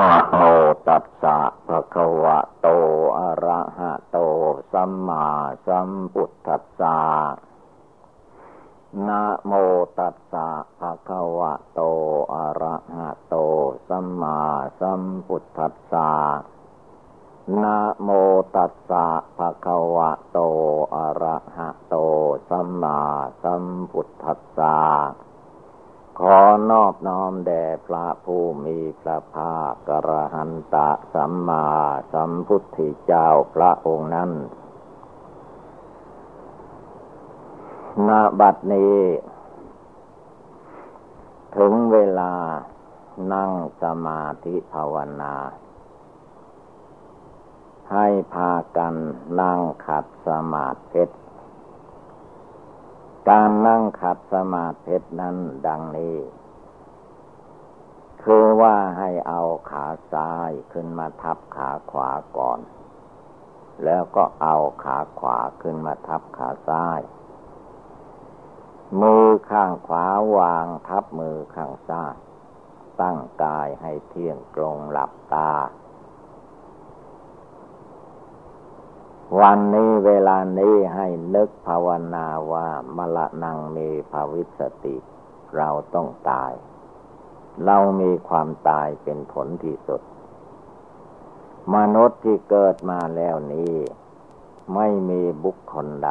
อะโมตัสสะภะคะวะโต อะระหะโต สัมมาสัมพุทธัสสะ นะโมตัสสะภะคะวะโต อะระหะโต สัมมาสัมพุทธัสสะ นะโมตัสสะภะคะวะโต อะระหะโต สัมมาสัมพุทธัสสะ ขอนอบน้อมแด่พระผู้มีพระภาคกระหันตะสัมมาสัมพุทธเจ้าพระองค์นั้นณบัดนี้ ถึงเวลานั่งสมาธิภาวนา ให้พากันนั่งขัดสมาธิ การนั่งขัดสมาธินั้นดังนี้ คือว่าให้เอาขาซ้ายขึ้นมาทับขาขวาก่อน แล้วก็เอาขาขวาขึ้นมาทับขาซ้าย มือข้างขวาวางทับมือข้างซ้าย ตั้งกายให้เที่ยงตรงหลับตา วันนี้เวลานี้ให้นึกภาวนาว่ามละนังมีภาวิสติ เราต้องตาย เรามีความตายเป็นผลที่สุด มนุษย์ที่เกิดมาแล้วนี้ ไม่มีบุคคลใด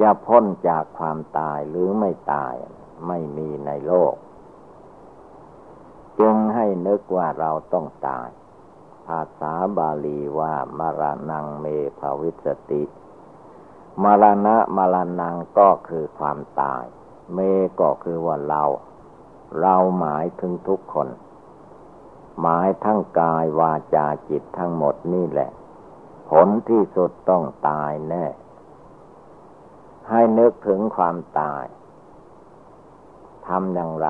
จะพ้นจากความตายหรือไม่ตายไม่มีในโลก จึงให้นึกว่าเราต้องตาย ภาษาบาลีว่ามรณงเมภาวิสติ มรณะมรณงก็คือความตาย เมก็คือว่าเรา เราหมายถึงทุกคน หมายทั้งกายวาจาจิตทั้งหมดนี่แหละ ผลที่สุดต้องตายแน่ ให้นึกถึงความตายทำอย่างไร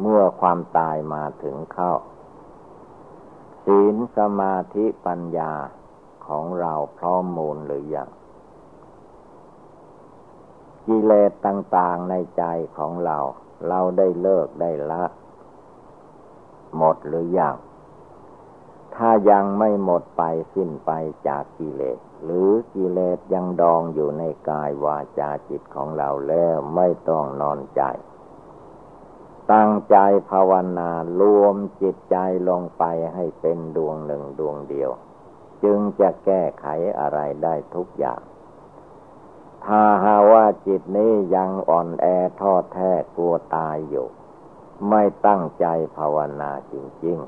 เมื่อความตายมาถึงเข้า ศีลสมาธิปัญญาของเราพร้อมมูลหรือยังกิเลสต่างๆในใจของเรา เราได้เลิกได้ละ หมดหรือยังถ้ายังไม่หมดไปสิ้นไปจากกิเลส หรือกิเลสยังดองอยู่ในกายวาจาจิตของเราแล้วไม่ต้องนอนใจ ตั้งใจภาวนารวมจิตใจลงไปให้เป็นดวงหนึ่งดวงเดียว จึงจะแก้ไขอะไรได้ทุกอย่าง ถ้าหาว่าจิตนี้ยังอ่อนแอทอดแท้กลัวตายอยู่ ไม่ตั้งใจภาวนาจริง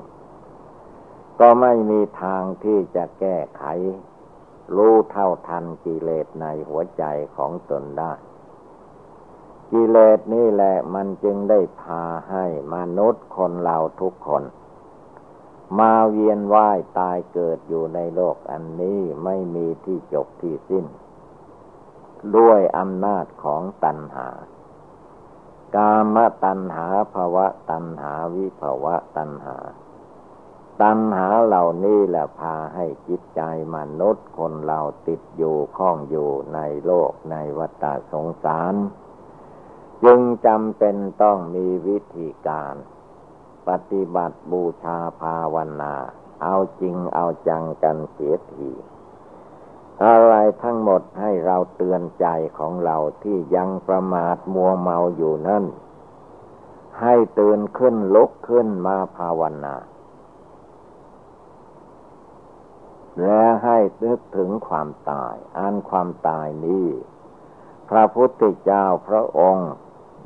ๆ ก็ไม่มีทางที่จะแก้ไข รู้เท่าทันกิเลสในหัวใจของตนได้ กิเลสนี่แหละมันจึงได้พาให้มนุษย์คนเราทุกคน มาเวียนว่ายตายเกิดอยู่ในโลกอันนี้ไม่มีที่จบที่สิ้น ด้วยอำนาจของตัณหา กามตัณหาภาวะตัณหาวิภาวะตัณหา ตัณหาเหล่านี้แหละพาให้จิตใจมนุษย์คนเราติดอยู่ข้องอยู่ในโลกในวัฏสงสาร จึงจำเป็นต้องมีวิธีการ ปฏิบัติบูชาภาวนา เอาจริงเอาจังกันเสียทีอะไรทั้งหมดให้เราเตือนใจของเราที่ยังประมาทมัวเมาอยู่นั่น ให้ตื่นขึ้นลุกขึ้นมาภาวนา และให้นึกถึงความตายอันความตายนี้ พระพุทธเจ้าพระองค์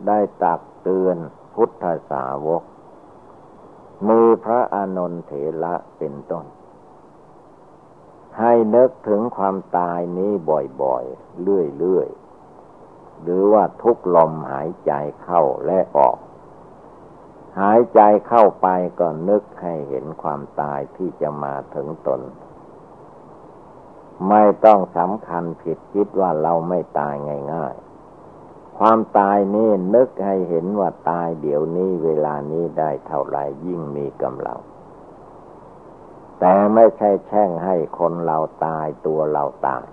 ได้ตักเตือนพุทธสาวก มีพระอานนทเถระเป็นต้น ให้นึกถึงความตายนี้บ่อยๆ เรื่อยๆ หรือว่าทุกลมหายใจเข้าและออก หายใจเข้าไปก็นึกให้เห็นความตายที่จะมาถึงตนไม่ต้องสำคัญผิดคิดว่าเราไม่ตายง่าย ความตายนี่นึกให้เห็นว่าตายเดี๋ยวนี้เวลานี้ได้เท่าไรยิ่งมีกำลัง แต่ไม่ใช่แช่งให้คนเราตายตัวเราตาย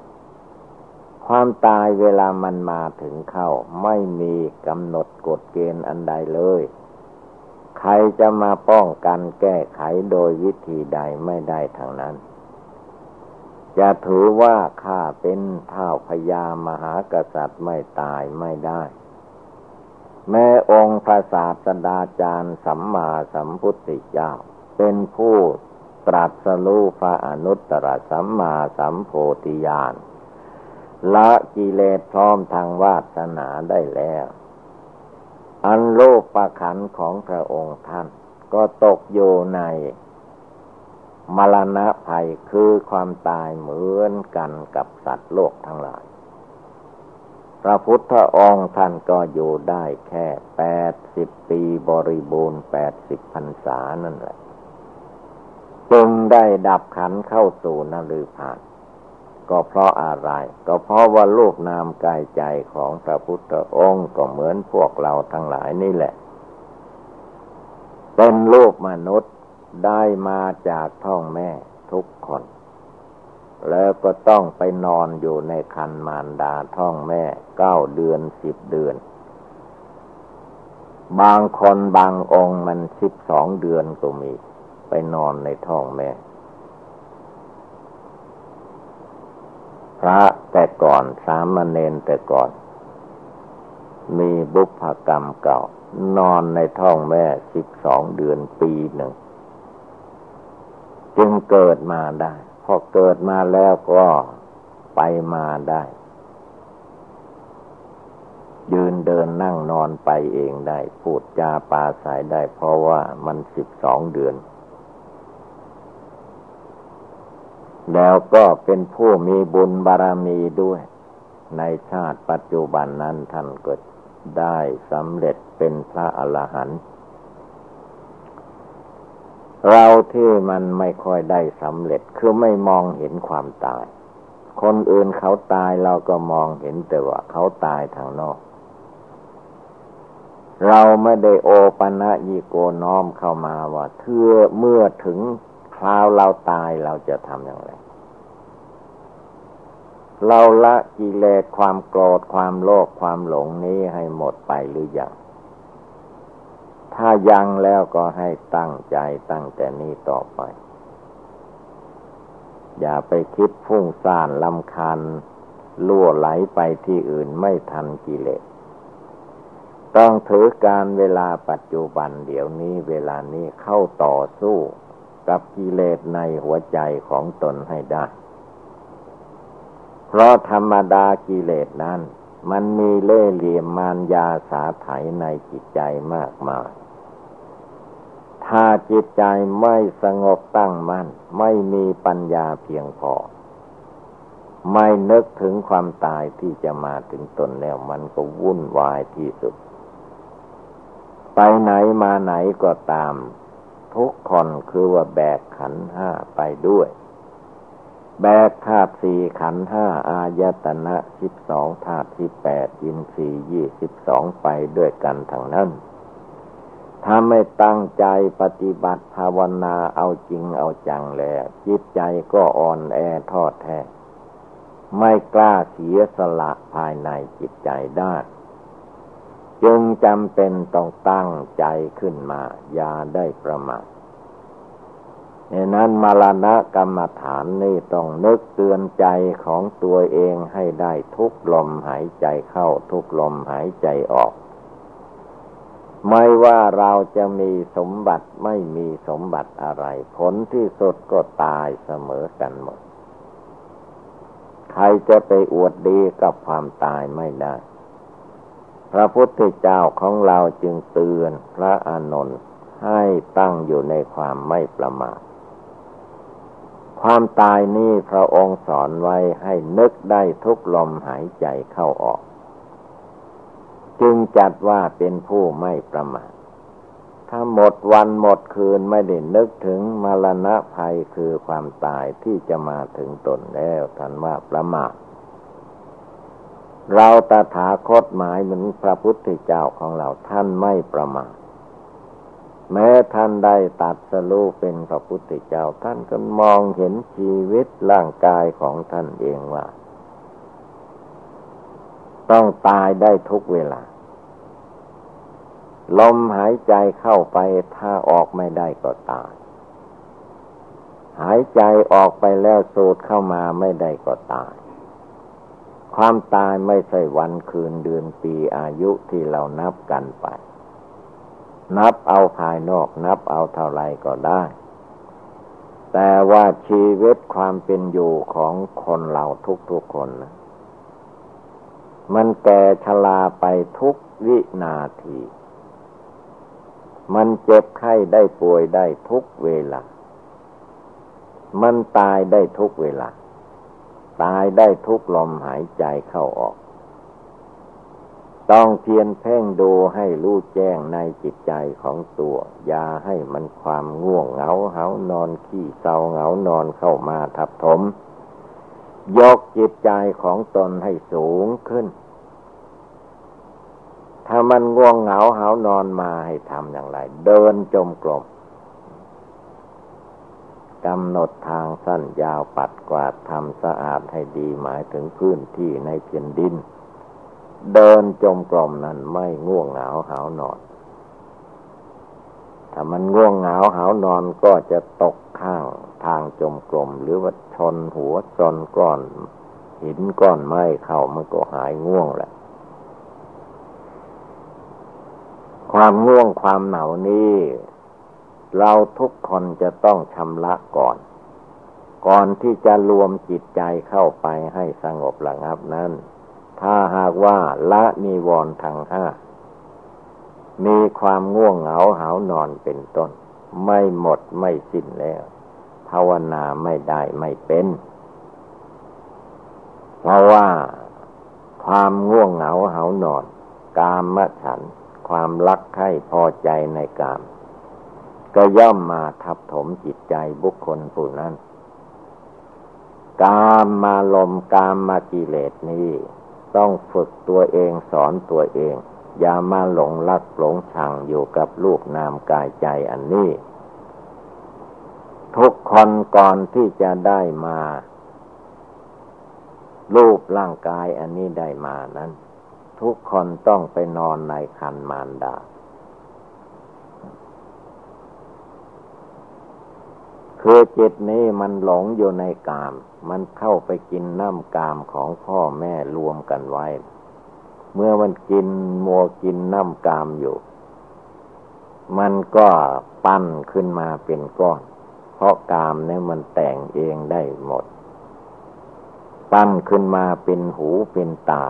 ความตายเวลามันมาถึงเข้า ไม่มีกำหนดกฎเกณฑ์อันใดเลยใใครจะมาป้องกันแก้ไขโดยวิธีใดไม่ได้ทางนั้น จะถือว่าข้าเป็นเท่าพญามหากษัตริย์ไม่ตายไม่ได้ แม้องค์พระศาสดาจารย์สัมมาสัมพุทธเจ้า เป็นผู้ตรัสรู้พระอนุตตรสัมมาสัมโพธิญาณละกิเลสพร้อมทางวาสนาได้แล้ว อันโลกประขันของพระองค์ท่าน ก็ตกอยู่ใน มรณะภัยคือความตายเหมือนกันกับสัตว์โลกทั้งหลาย พระพุทธองค์ท่านก็อยู่ได้แค่แปดสิบปีบริบูรณ์แปดสิบพรรษานั่นแหละจึงได้ดับขันเข้าสู่นฤพาน ก็เพราะอะไร ก็เพราะว่าลูกนามกายใจของพระพุทธองค์ก็เหมือนพวกเราทั้งหลายนี่แหละ เป็นลูกมนุษย์ ได้มาจากท้องแม่ทุกคน แล้วก็ต้องไปนอนอยู่ในคันมารดาท้องแม่เก้าเดือนสิบเดือน บางคนบางองค์มันสิบสองเดือนก็มี ไปนอนในท้องแม่ พระแต่ก่อนสามเณรแต่ก่อน มีบุพกรรมเก่า นอนในท้องแม่สิบสองเดือนปีหนึ่ง จึงเกิดมาได้ พอเกิดมาแล้วก็ไปมาได้ ยืนเดินนั่งนอนไปเองได้ พูดจาปาสายได้ เพราะว่ามันสิบสองเดือน แล้วก็เป็นผู้มีบุญบารมีด้วย ในชาติปัจจุบันนั้นท่านก็ได้สำเร็จเป็นพระอรหันต์ เราที่มันไม่ค่อยได้สำเร็จคือไม่มองเห็นความตาย คนอื่นเขาตายเราก็มองเห็นแต่ว่าเขาตายทางนอก เราไม่ได้โอปัญญิโกน้อมเข้ามาว่าเทื่อเมื่อถึงคราวเราตายเราจะทำอย่างไร เราละกิเลสความโกรธความโลภความหลงนี้ให้หมดไปหรือยัง ถ้ายังแล้วก็ให้ตั้งใจตั้งแต่นี้ต่อไป อย่าไปคิดฟุ้งซ่านลำคาญล่วไหลไปที่อื่นไม่ทันกิเลส ต้องถือการเวลาปัจจุบันเดี๋ยวนี้เวลานี้เข้าต่อสู้กับกิเลสในหัวใจของตนให้ได้ เพราะธรรมดากิเลสนั้น มันมีเล่ห์เหลี่ยมมารยาสาไถในจิตใจมากมาย ถ้าจิตใจไม่สงบตั้งมัน่น ไม่มีปัญญาเพียงพอ ไม่นึกถึงความตายที่จะมาถึงตนแล้ว มันก็วุ่นวายที่สุด ไปไหนมาไหนก็ตาม ทุกคนคือว่าแบกขันห้าไปด้วย แบกธาตุสี่ขันห้าอายตนะสิบสองธาตุสิบแปดยินสี่ยี่สิบสองไปด้วยกันทางนั้น ถ้าไม่ตั้งใจปฏิบัติภาวนาเอาจริงเอาจังแล้ว จิตใจก็อ่อนแอทอดแท้ ไม่กล้าเสียสละภายในจิตใจได้ จึงจำเป็นต้องตั้งใจขึ้นมา อย่าได้ประมาทในนั้นมรณะกรรมฐานนี่ต้องนึกเตือนใจของตัวเองให้ได้ทุกลมหายใจเข้าทุกลมหายใจออก ไม่ว่าเราจะมีสมบัติไม่มีสมบัติอะไร ผลที่สุดก็ตายเสมอกันหมด ใครจะไปอวดดีกับความตายไม่ได้ พระพุทธเจ้าของเราจึงเตือนพระอานนท์ให้ตั้งอยู่ในความไม่ประมาทความตายนี้พระองค์สอนไว้ให้นึกได้ทุกลมหายใจเข้าออก จึงจัดว่าเป็นผู้ไม่ประมาทถ้าหมดวันหมดคืนไม่ได้นึกถึงมรณะภัยคือความตายที่จะมาถึงตนแล้วท่านว่าประมาทเราตถาคตหมายเหมือนพระพุทธเจ้าของเราท่านไม่ประมาทแม้ท่านได้ตัดสรู้เป็นพระพุทธเจ้าท่านก็มองเห็นชีวิตร่างกายของท่านเองว่า ต้องตายได้ทุกเวลา ลมหายใจเข้าไปถ้าออกไม่ได้ก็ตาย หายใจออกไปแล้วสูดเข้ามาไม่ได้ก็ตาย ความตายไม่ใช่วันคืนเดือนปีอายุที่เรานับกันไป นับเอาภายนอกนับเอาเท่าไรก็ได้ แต่ว่าชีวิตความเป็นอยู่ของคนเราทุกๆคนนะ มันแก่ชราไปทุกวินาที มันเจ็บไข้ได้ป่วยได้ทุกเวลา มันตายได้ทุกเวลา ตายได้ทุกลมหายใจเข้าออก ต้องเพียนเพ่งดูให้รู้แจ้งในจิตใจของตัว อย่าให้มันความง่วงเหงาเหานอนขี้เศร้าเหงานอนเข้ามาทับถมยกจิตใจของตนให้สูงขึ้น ถ้ามันง่วงเหงาหานอนมาให้ทำอย่างไร เดินจมกลมกำหนดทางสั้นยาวปัดกวาดทำสะอาดให้ดีหมายถึงพื้นที่ในเพียนดิน เดินจมกลมนั้นไม่ง่วงเหงาหานอนถ้ามันง่วงเหงาหานอนก็จะตกข้างทางจมกลม หรือว่าชนหัวชนก้อน หินก้อนไม้เข้ามันก็หายง่วงแหละ ความง่วงความเหนานี้ เราทุกคนจะต้องชำระก่อน ก่อนที่จะรวมจิตใจเข้าไปให้สงบระงับนั้น ถ้าหากว่าละนิวรณ์ทางห้า มีความง่วงเหงาหานอนเป็นต้น ไม่หมดไม่สิ้นแล้ว ภาวนาไม่ได้ไม่เป็น เพราะว่าความง่วงเหงาหานอน กามฉัน ความรักใคร่พอใจในกาม ก็ย่อมมาทับถมจิตใจบุคคลผู้นั้น กามมาลมกามมากิเลสนี้ ต้องฝึกตัวเองสอนตัวเอง อย่ามาหลงรักหลงชังอยู่กับลูกนามกายใจอันนี้ ทุกคนก่อนที่จะได้มารูปร่างกายอันนี้ได้มานั้น ทุกคนต้องไปนอนในคันมารดา คือจิตนี้มันหลงอยู่ในกาม มันเข้าไปกินน้ำกามของพ่อแม่รวมกันไว้ เมื่อมันกินมัวกินน้ำกามอยู่ มันก็ปั้นขึ้นมาเป็นก้อน เพราะกามเนี่ยมันแต่งเองได้หมด ปั้นขึ้นมาเป็นหูเป็นตา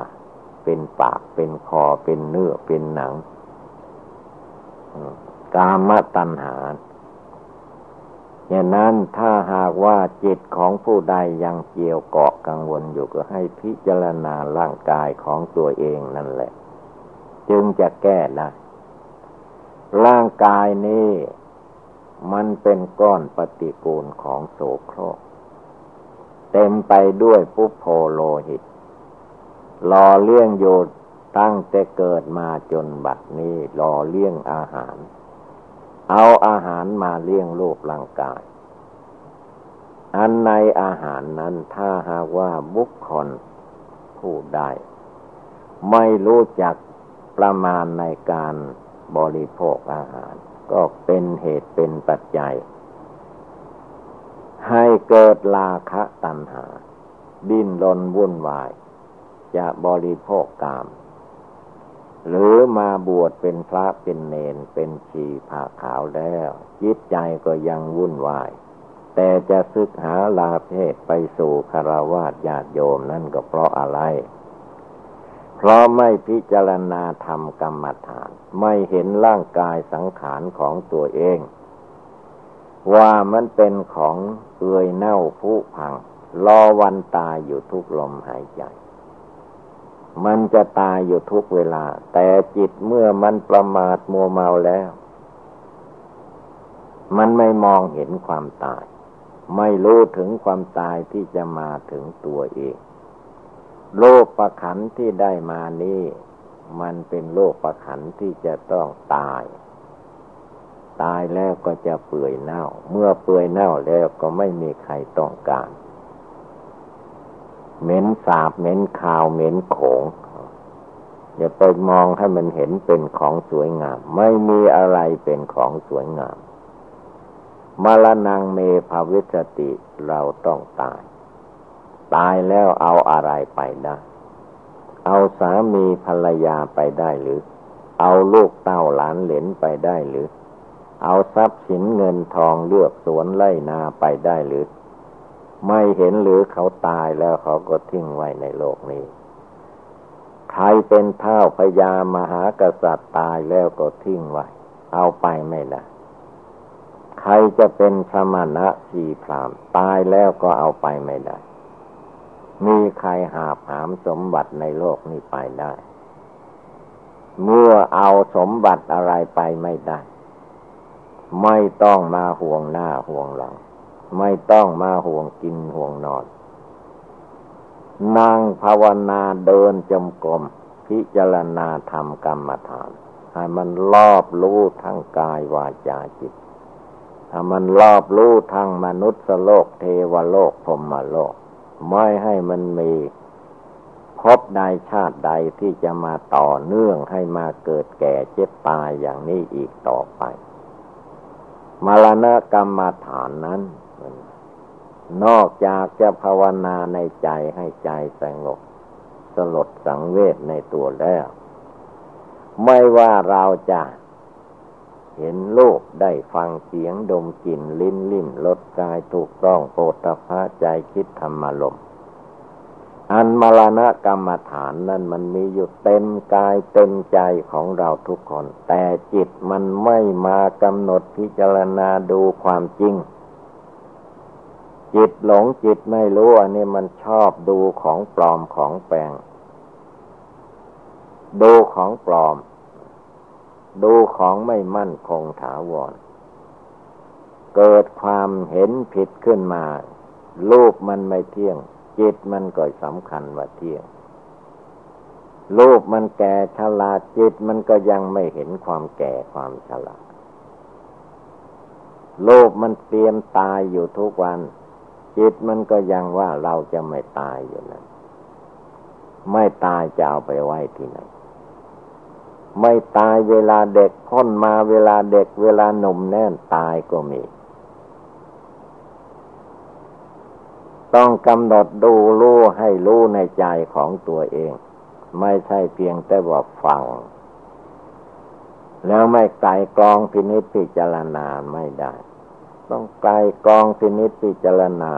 เป็นปาก เป็นคอ เป็นเนื้อ เป็นหนัง กามตัณหาอย่างนั้นถ้าหากว่าจิตของผู้ใดยังเกี่ยวเกาะกังวลอยู่ก็ให้พิจารณาร่างกายของตัวเองนั่นแหละ จึงจะแก้ได้ร่างกายนี้มันเป็นก้อนปฏิกูลของโสโครก เต็มไปด้วยปุโพโลหิต รอเลี้ยงอยู่ตั้งแต่เกิดมาจนบัดนี้รอเลี้ยงอาหาร เอาอาหารมาเลี้ยงลูกร่างกาย อันในอาหารนั้นถ้าหากว่าบุคคลผู้ใดไม่รู้จักประมาณในการบริโภคอาหาร ก็เป็นเหตุเป็นปัจจัย ให้เกิดราคะตัณหา ดิ้นรนวุ่นวาย จะบริโภคกาม หรือมาบวชเป็นพระเป็นเนนเป็นชีผ้าขาวแล้ว จิตใจก็ยังวุ่นวาย แต่จะซึกหาลาเพศไปสู่คารวาสญาติโยมนั่นก็เพราะอะไร เพราะไม่พิจารณาธรรมกรรมฐาน ไม่เห็นร่างกายสังขารของตัวเองว่ามันเป็นของเอื่อยเน่าผุพัง รอวันตายอยู่ทุกลมหายใจ มันจะตายอยู่ทุกเวลา แต่จิตเมื่อมันประมาทมัวเมาแล้ว มันไม่มองเห็นความตาย ไม่รู้ถึงความตายที่จะมาถึงตัวเอง โลกประขันที่ได้มานี้มันเป็นโลกประขันที่จะต้องตาย ตายแล้วก็จะเปื่อยเน่า เมื่อเปื่อยเน่าแล้วก็ไม่มีใครต้องการ เหม็นสาบเหม็นขาวเหม็นโขงอย่าไปมองให้มันเห็นเป็นของสวยงาม ไม่มีอะไรเป็นของสวยงามมรณงเมภาวิสติเราต้องตาย ตายแล้วเอาอะไรไปได้เอาสามีภรรยาไปได้หรือ เอาลูกเต้าหลานเหลนไปได้หรือ เอาทรัพย์สินเงินทองเลือกสวนไล่นาไปได้หรือ ไม่เห็นหรือเขาตายแล้วเขาก็ทิ้งไว้ในโลกนี้ ใครเป็นเท่าพญามหากษัตริย์ตายแล้วก็ทิ้งไว้ เอาไปไม่ได้ใครจะเป็นสมณะสีพรามตายแล้วก็เอาไปไม่ได้ มีใครหาผามสมบัติในโลกนี้ไปได้ เมื่อเอาสมบัติอะไรไปไม่ได้ ไม่ต้องมาห่วงหน้าห่วงหลัง ไม่ต้องมาห่วงกินห่วงนอน นั่งภาวนาเดินจมกรมพิจารณาทำกรรมฐาน ให้มันรอบรู้ทั้งกายวาจาจิตถ้ามันรอบรู้ทั้งมนุษย์โลกเทวโลกพรมโลก ไม่ให้มันมีพบใดชาติใดที่จะมาต่อเนื่องให้มาเกิดแก่เจ็บตายอย่างนี้อีกต่อไป มรณะกรรมฐานนั้น นอกจากจะภาวนาในใจให้ใจสงบสลดสังเวชในตัวแล้ว ไม่ว่าเราจะเห็นโลกได้ฟังเสียงดมกลิ่นลิ้นลิ่มรสกายถูกต้องโปรตภะใจคิดธรรมลมอันมรณะกรรมฐานนั้นมันมีอยู่เต็มกายเต็มใจของเราทุกคน แต่จิตมันไม่มากำหนดพิจารณาดูความจริง จิตหลงจิตไม่รู้อันนี้มันชอบดูของปลอมของแปลง ดูของปลอม ดูของไม่มั่นคงถาวร เกิดความเห็นผิดขึ้นมารูปมันไม่เที่ยง จิตมันก็สำคัญว่าเที่ยงรูปมันแก่ชราจิตมันก็ยังไม่เห็นความแก่ความชราโลกมันเตรียมตายอยู่ทุกวัน จิตมันก็ยังว่าเราจะไม่ตายอยู่นั้น ไม่ตายจะเอาไปไว้ที่ไหน ไม่ตายเวลาเด็กพ้นมาเวลาเด็กเวลาหนุ่มแน่นตายก็มี ต้องกำหนดดูรู้ให้รู้ในใจของตัวเอง ไม่ใช่เพียงแต่ว่าฟัง แล้วไม่ไกลกองพินิจพิจารณาไม่ได้ ต้องไกลกองพินิจพิจารณา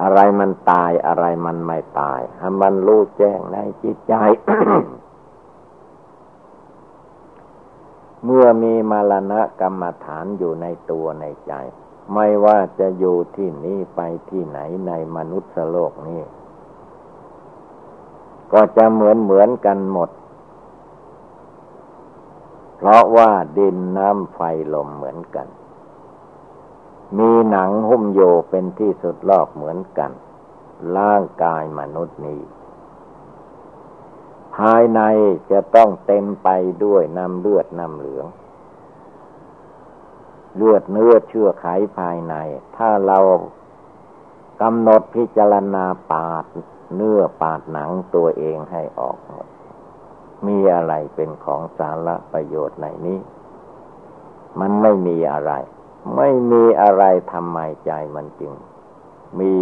อะไรมันตายอะไรมันไม่ตายให้มันรู้แจ้งในจิตใจ เมื่อมีมรณะกรรมฐานอยู่ในตัวในใจ ไม่ว่าจะอยู่ที่นี้ไปที่ไหนในมนุษย์โลกนี้ ก็จะเหมือนเหมือนกันหมด เพราะว่าดินน้ำไฟลมเหมือนกัน มีหนังหุ้มโยเป็นที่สุดรอบเหมือนกัน ร่างกายมนุษย์นี้ ภายในจะต้องเต็มไปด้วยน้ำเลือดน้ำเหลือง เลือดเนื้อเชื่อไขภายใน ถ้าเรากำหนดพิจารณาปาดเนื้อปาดหนังตัวเองให้ออกหมด มีอะไรเป็นของสาระประโยชน์ในนี้ มันไม่มีอะไร ไม่มีอะไรทำไมใจมันจึง มี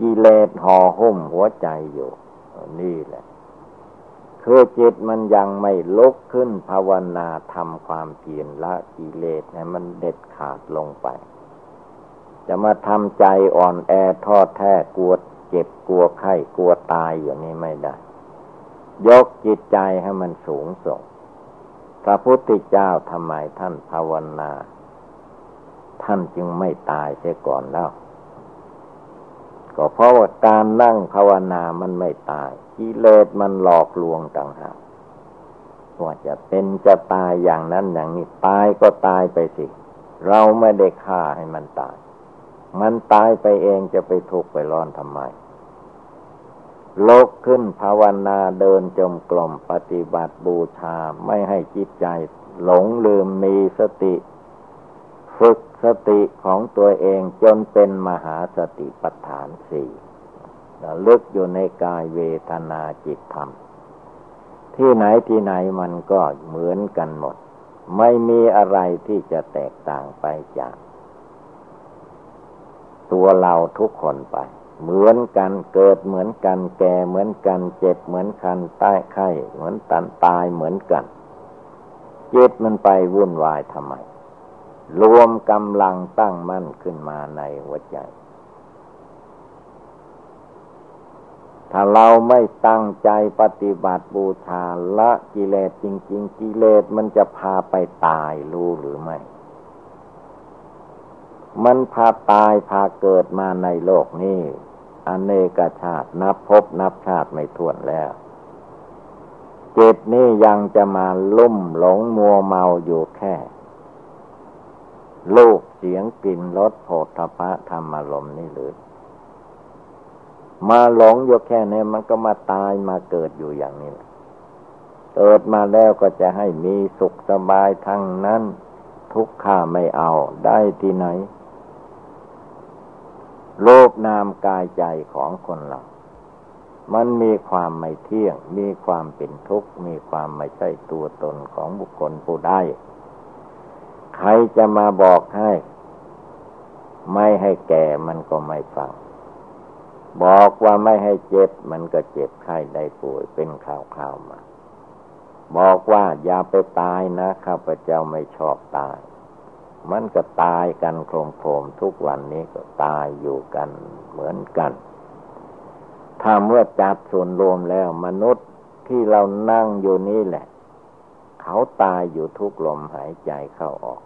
กิเลสห่อหุ้มหัวใจอยู่ นี่แหละ คือจิตมันยังไม่ลุกขึ้นภาวนาทำความเพียรละกิเลสให้มันเด็ดขาดลงไป จะมาทำใจอ่อนแอทอดแท้กลัวเจ็บกลัวไข้กลัวตายอย่างนี้ไม่ได้ ยกจิตใจให้มันสูงส่ง พระพุทธเจ้าทำไมท่านภาวนา ท่านจึงไม่ตายเสียก่อนแล้ว ก็เพราะว่าการนั่งภาวนามันไม่ตายกิเลสมันหลอกลวงต่างหากว่าจะเป็นจะตายอย่างนั้นอย่างนี้ตายก็ตายไปสิ เราไม่ได้ฆ่าให้มันตาย มันตายไปเองจะไปทุกข์ไปร้อนทำไม ลกขึ้นภาวนาเดินจมกลมปฏิบัติบูชาไม่ให้จิตใจหลงลืมมีสติ ฝึกสติของตัวเองจนเป็นมหาสติปัฏฐานสี่ลึกอยู่ในกายเวทนาจิตธรรม ที่ไหนที่ไหนมันก็เหมือนกันหมด ไม่มีอะไรที่จะแตกต่างไปจาก ตัวเราทุกคนไป เหมือนกันเกิดเหมือนกัน แก่เหมือนกัน เจ็บเหมือนกันตายไข้เหมือนตันตายเหมือนกันจิตมันไปวุ่นวายทำไม รวมกำลังตั้งมั่นขึ้นมาในหัวใจ ถ้าเราไม่ตั้งใจปฏิบัติบูชาละกิเลสจริง ๆ กิเลสมันจะพาไปตายรู้หรือไม่ มันพาตายพาเกิดมาในโลกนี้ อเนกชาตินับพบนับชาติไม่ถ้วนแล้ว จิตนี้ยังจะมาลุ่มหลงมัวเมาอยู่แค่ลูกเสียงกลิ่นรสโผฏฐะธรรมารมนี่หรือ มาหลงอยู่แค่นี้มันก็มาตายมาเกิดอยู่อย่างนี้แหละเกิดมาแล้วก็จะให้มีสุขสบายทั้งนั้น ทุกข้าไม่เอาได้ที่ไหน โลกนามกายใจของคนเรา มันมีความไม่เที่ยง มีความเป็นทุกข์ มีความไม่ใช่ตัวตนของบุคคลผู้ใดใครจะมาบอกให้ ไม่ให้แก่มันก็ไม่ฟัง บอกว่าไม่ให้เจ็บ มันก็เจ็บไข้ได้ป่วยเป็นข่าวข่าวมา บอกว่าอย่าไปตายนะข้าพเจ้าไม่ชอบตาย มันก็ตายกันโครมโครมทุกวันนี้ก็ตายอยู่กันเหมือนกัน ถ้าเมื่อจัดส่วนรวมแล้ว มนุษย์ที่เรานั่งอยู่นี่แหละ เขาตายอยู่ทุกลมหายใจเข้าออก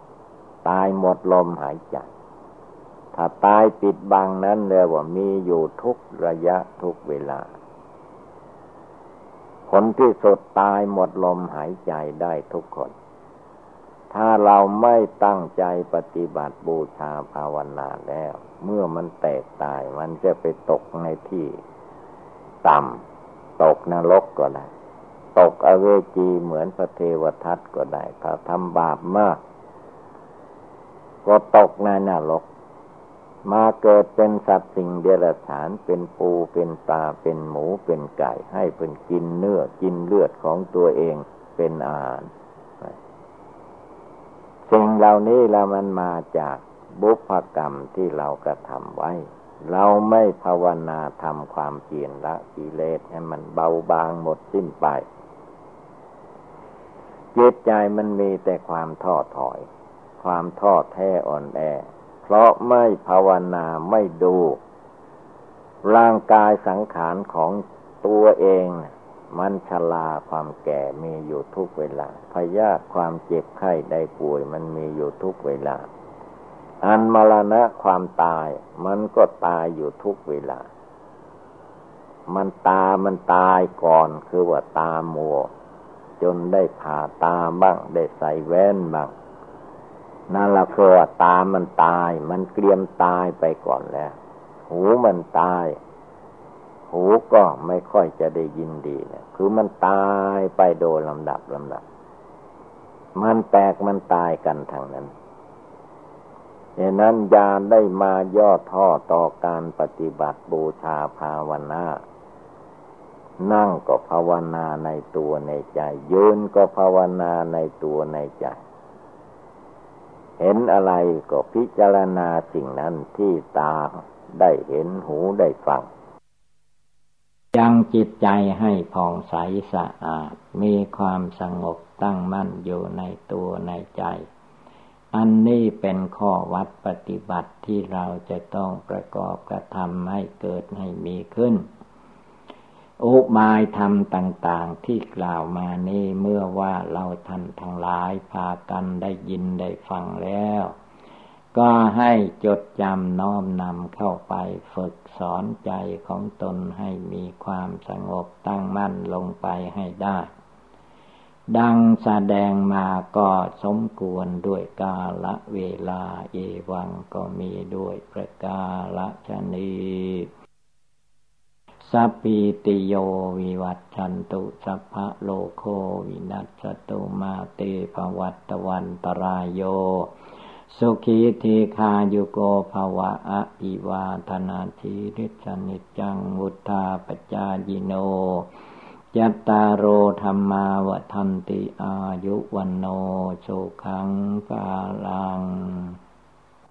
ตายหมดลมหายใจ ถ้าตายปิดบังนั้นเลยว่ามีอยู่ทุกระยะทุกเวลา ผลที่สุดตายหมดลมหายใจได้ทุกคน ถ้าเราไม่ตั้งใจปฏิบัติบูชาภาวนาแล้ว เมื่อมันแตกตายมันจะไปตกในที่ต่ำตกนรกก็ได้ ตกอเวจีเหมือนพระเทวทัตก็ได้ถ้าทำบาปมาก ก็ตกในนรก มาเกิดเป็นสัตว์สิ่งเดรัจฉานเป็นปูเป็นปลาเป็นหมูเป็นไก่ ให้เป็นกินเนื้อกินเลือดของตัวเองเป็นอาหาร สิ่งเหล่านี้แล้วมันมาจากบุพกรรมที่เรากระทำไว้ เราไม่ภาวนาทำความเปลี่ยนละกิเลสให้มันเบาบางหมดสิ้นไปจิตใจมันมีแต่ความท้อถอย ความท้อแท้อ่อนแอ เพราะไม่ภาวนาไม่ดู ร่างกายสังขารของตัวเอง มันชราความแก่มีอยู่ทุกเวลา พยาธิความเจ็บไข้ได้ป่วย มันมีอยู่ทุกเวลา อันมรณะความตาย มันก็ตายอยู่ทุกเวลา มันตามันตายก่อนคือว่าตามัว จนได้ผ่าตาบ้าง ได้ใส่แว่นบ้างนั่นละคือตามันตาย มันเกลียมตายไปก่อนแล้ว หูมันตาย หูก็ไม่ค่อยจะได้ยินดีเนี่ยคือมันตายไปโดยลำดับลำดับ มันแตกมันตายกันทางนั้นดังนั้นยาได้มาย่อท่อต่อการปฏิบัติบูชาภาวนานั่งก็ภาวนาในตัวในใจ ยืนก็ภาวนาในตัวในใจ เห็นอะไรก็พิจารณาสิ่งนั้นที่ตาได้เห็นหูได้ฟัง ยังจิตใจให้ผ่องใสสะอาด มีความสงบตั้งมั่นอยู่ในตัวในใจ อันนี้เป็นข้อวัดปฏิบัติที่เราจะต้องประกอบกระทำให้เกิดให้มีขึ้น อุบายธรรมต่าง ๆที่กล่าวมานี้เมื่อว่าเราท่านทั้งหลายพากันได้ยินได้ฟังแล้ว ก็ให้จดจำน้อมนำเข้าไปฝึกสอนใจของตนให้มีความสงบตั้งมั่นลงไปให้ได้ ดังแสดงมาก็สมควรด้วยกาละเวลาเอวังก็มีด้วยประกาละชนีสัพพิติโยวิวัตชันตุสัพพะโลโควินัสตุมาเตภวัตวันตรายโย สุขีทีคายุโกภาวะอะอิวาธนาทีริสนิจังวุธาปจายิโนยัตตาโรธรรมาวทันติอายุวันโนโชขังกาลัง